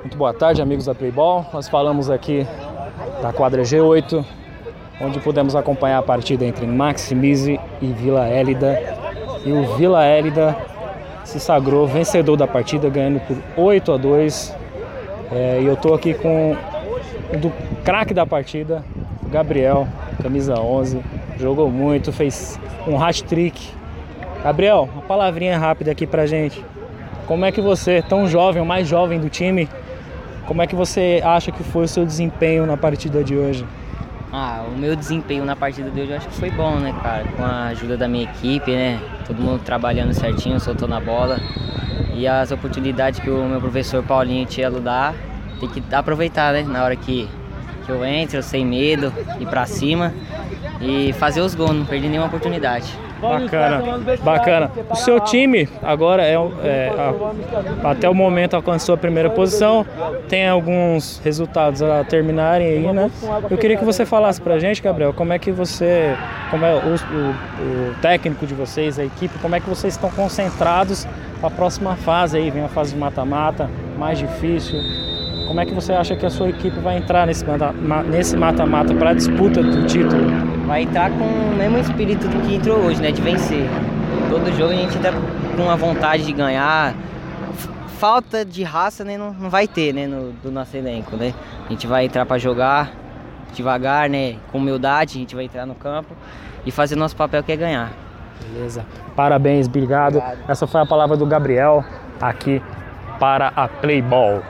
Muito boa tarde, amigos da Playball. Nós falamos aqui da quadra G8, onde pudemos acompanhar a partida entre Maximize e Vila Hélida. E o Vila Hélida se sagrou vencedor da partida, ganhando por 8 a 2. É, e eu tô aqui com do craque da partida, Gabriel, camisa 11. Jogou muito, fez um hat-trick. Gabriel, uma palavrinha rápida aqui pra gente. Como é que você, tão jovem, o mais jovem do time, como é que você acha que foi o seu desempenho na partida de hoje? Ah, o meu desempenho na partida de hoje eu acho que foi bom, né, cara? Com a ajuda da minha equipe, né? Todo mundo trabalhando certinho, soltou na bola. E as oportunidades que o meu professor Paulinho tinha dá, tem que aproveitar, né? Na hora que, que eu entro, sem medo, ir pra cima e fazer os gols, não perder nenhuma oportunidade. Bacana, bacana. O seu time agora é, é a, até o momento alcançou a primeira posição, tem alguns resultados a terminarem aí, né? Eu queria que você falasse pra gente, Gabriel, como é que você, como é o, o, o técnico de vocês, a equipe, como é que vocês estão concentrados para a próxima fase aí, vem a fase de mata-mata, mais difícil. Como é que você acha que a sua equipe vai entrar nesse mata-mata para a disputa do título? Vai entrar com o mesmo espírito do que entrou hoje, né? De vencer. Todo jogo a gente tá com a vontade de ganhar. Falta de raça né, não, não vai ter né, no, do nosso elenco, né? A gente vai entrar para jogar devagar, né? Com humildade, a gente vai entrar no campo e fazer nosso papel que é ganhar. Beleza. Parabéns, obrigado. obrigado. Essa foi a palavra do Gabriel aqui para a Playball.